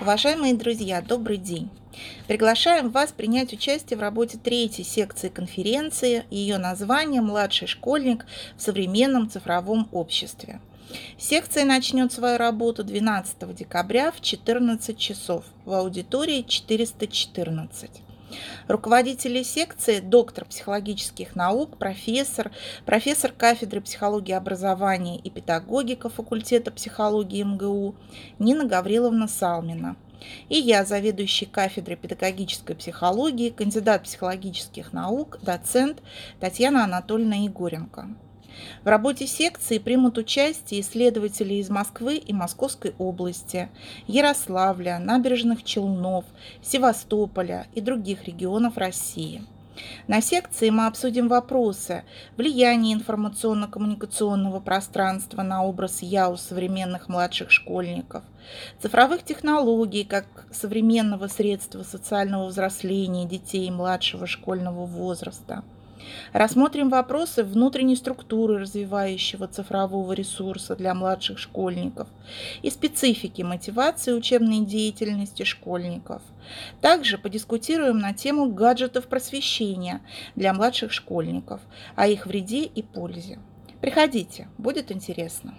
Уважаемые друзья, добрый день! Приглашаем вас принять участие в работе третьей секции конференции. Ее название «Младший школьник в современном цифровом обществе». Секция начнет свою работу 12 декабря в 14 часов в аудитории 414. Руководители секции – доктор психологических наук, профессор, профессор кафедры психологии образования и педагогика факультета психологии МГУ Нина Гавриловна Салмина. И я, заведующий кафедрой педагогической психологии, кандидат психологических наук, доцент Татьяна Анатольевна Егоренко. В работе секции примут участие исследователи из Москвы и Московской области, Ярославля, Набережных Челнов, Севастополя и других регионов России. На секции мы обсудим вопросы влияния информационно-коммуникационного пространства на образ «я» у современных младших школьников, цифровых технологий как современного средства социального взросления детей младшего школьного возраста – Рассмотрим вопросы внутренней структуры развивающего цифрового ресурса для младших школьников и специфики мотивации учебной деятельности школьников. Также подискутируем на тему гаджетов просвещения для младших школьников, о их вреде и пользе. Приходите, будет интересно.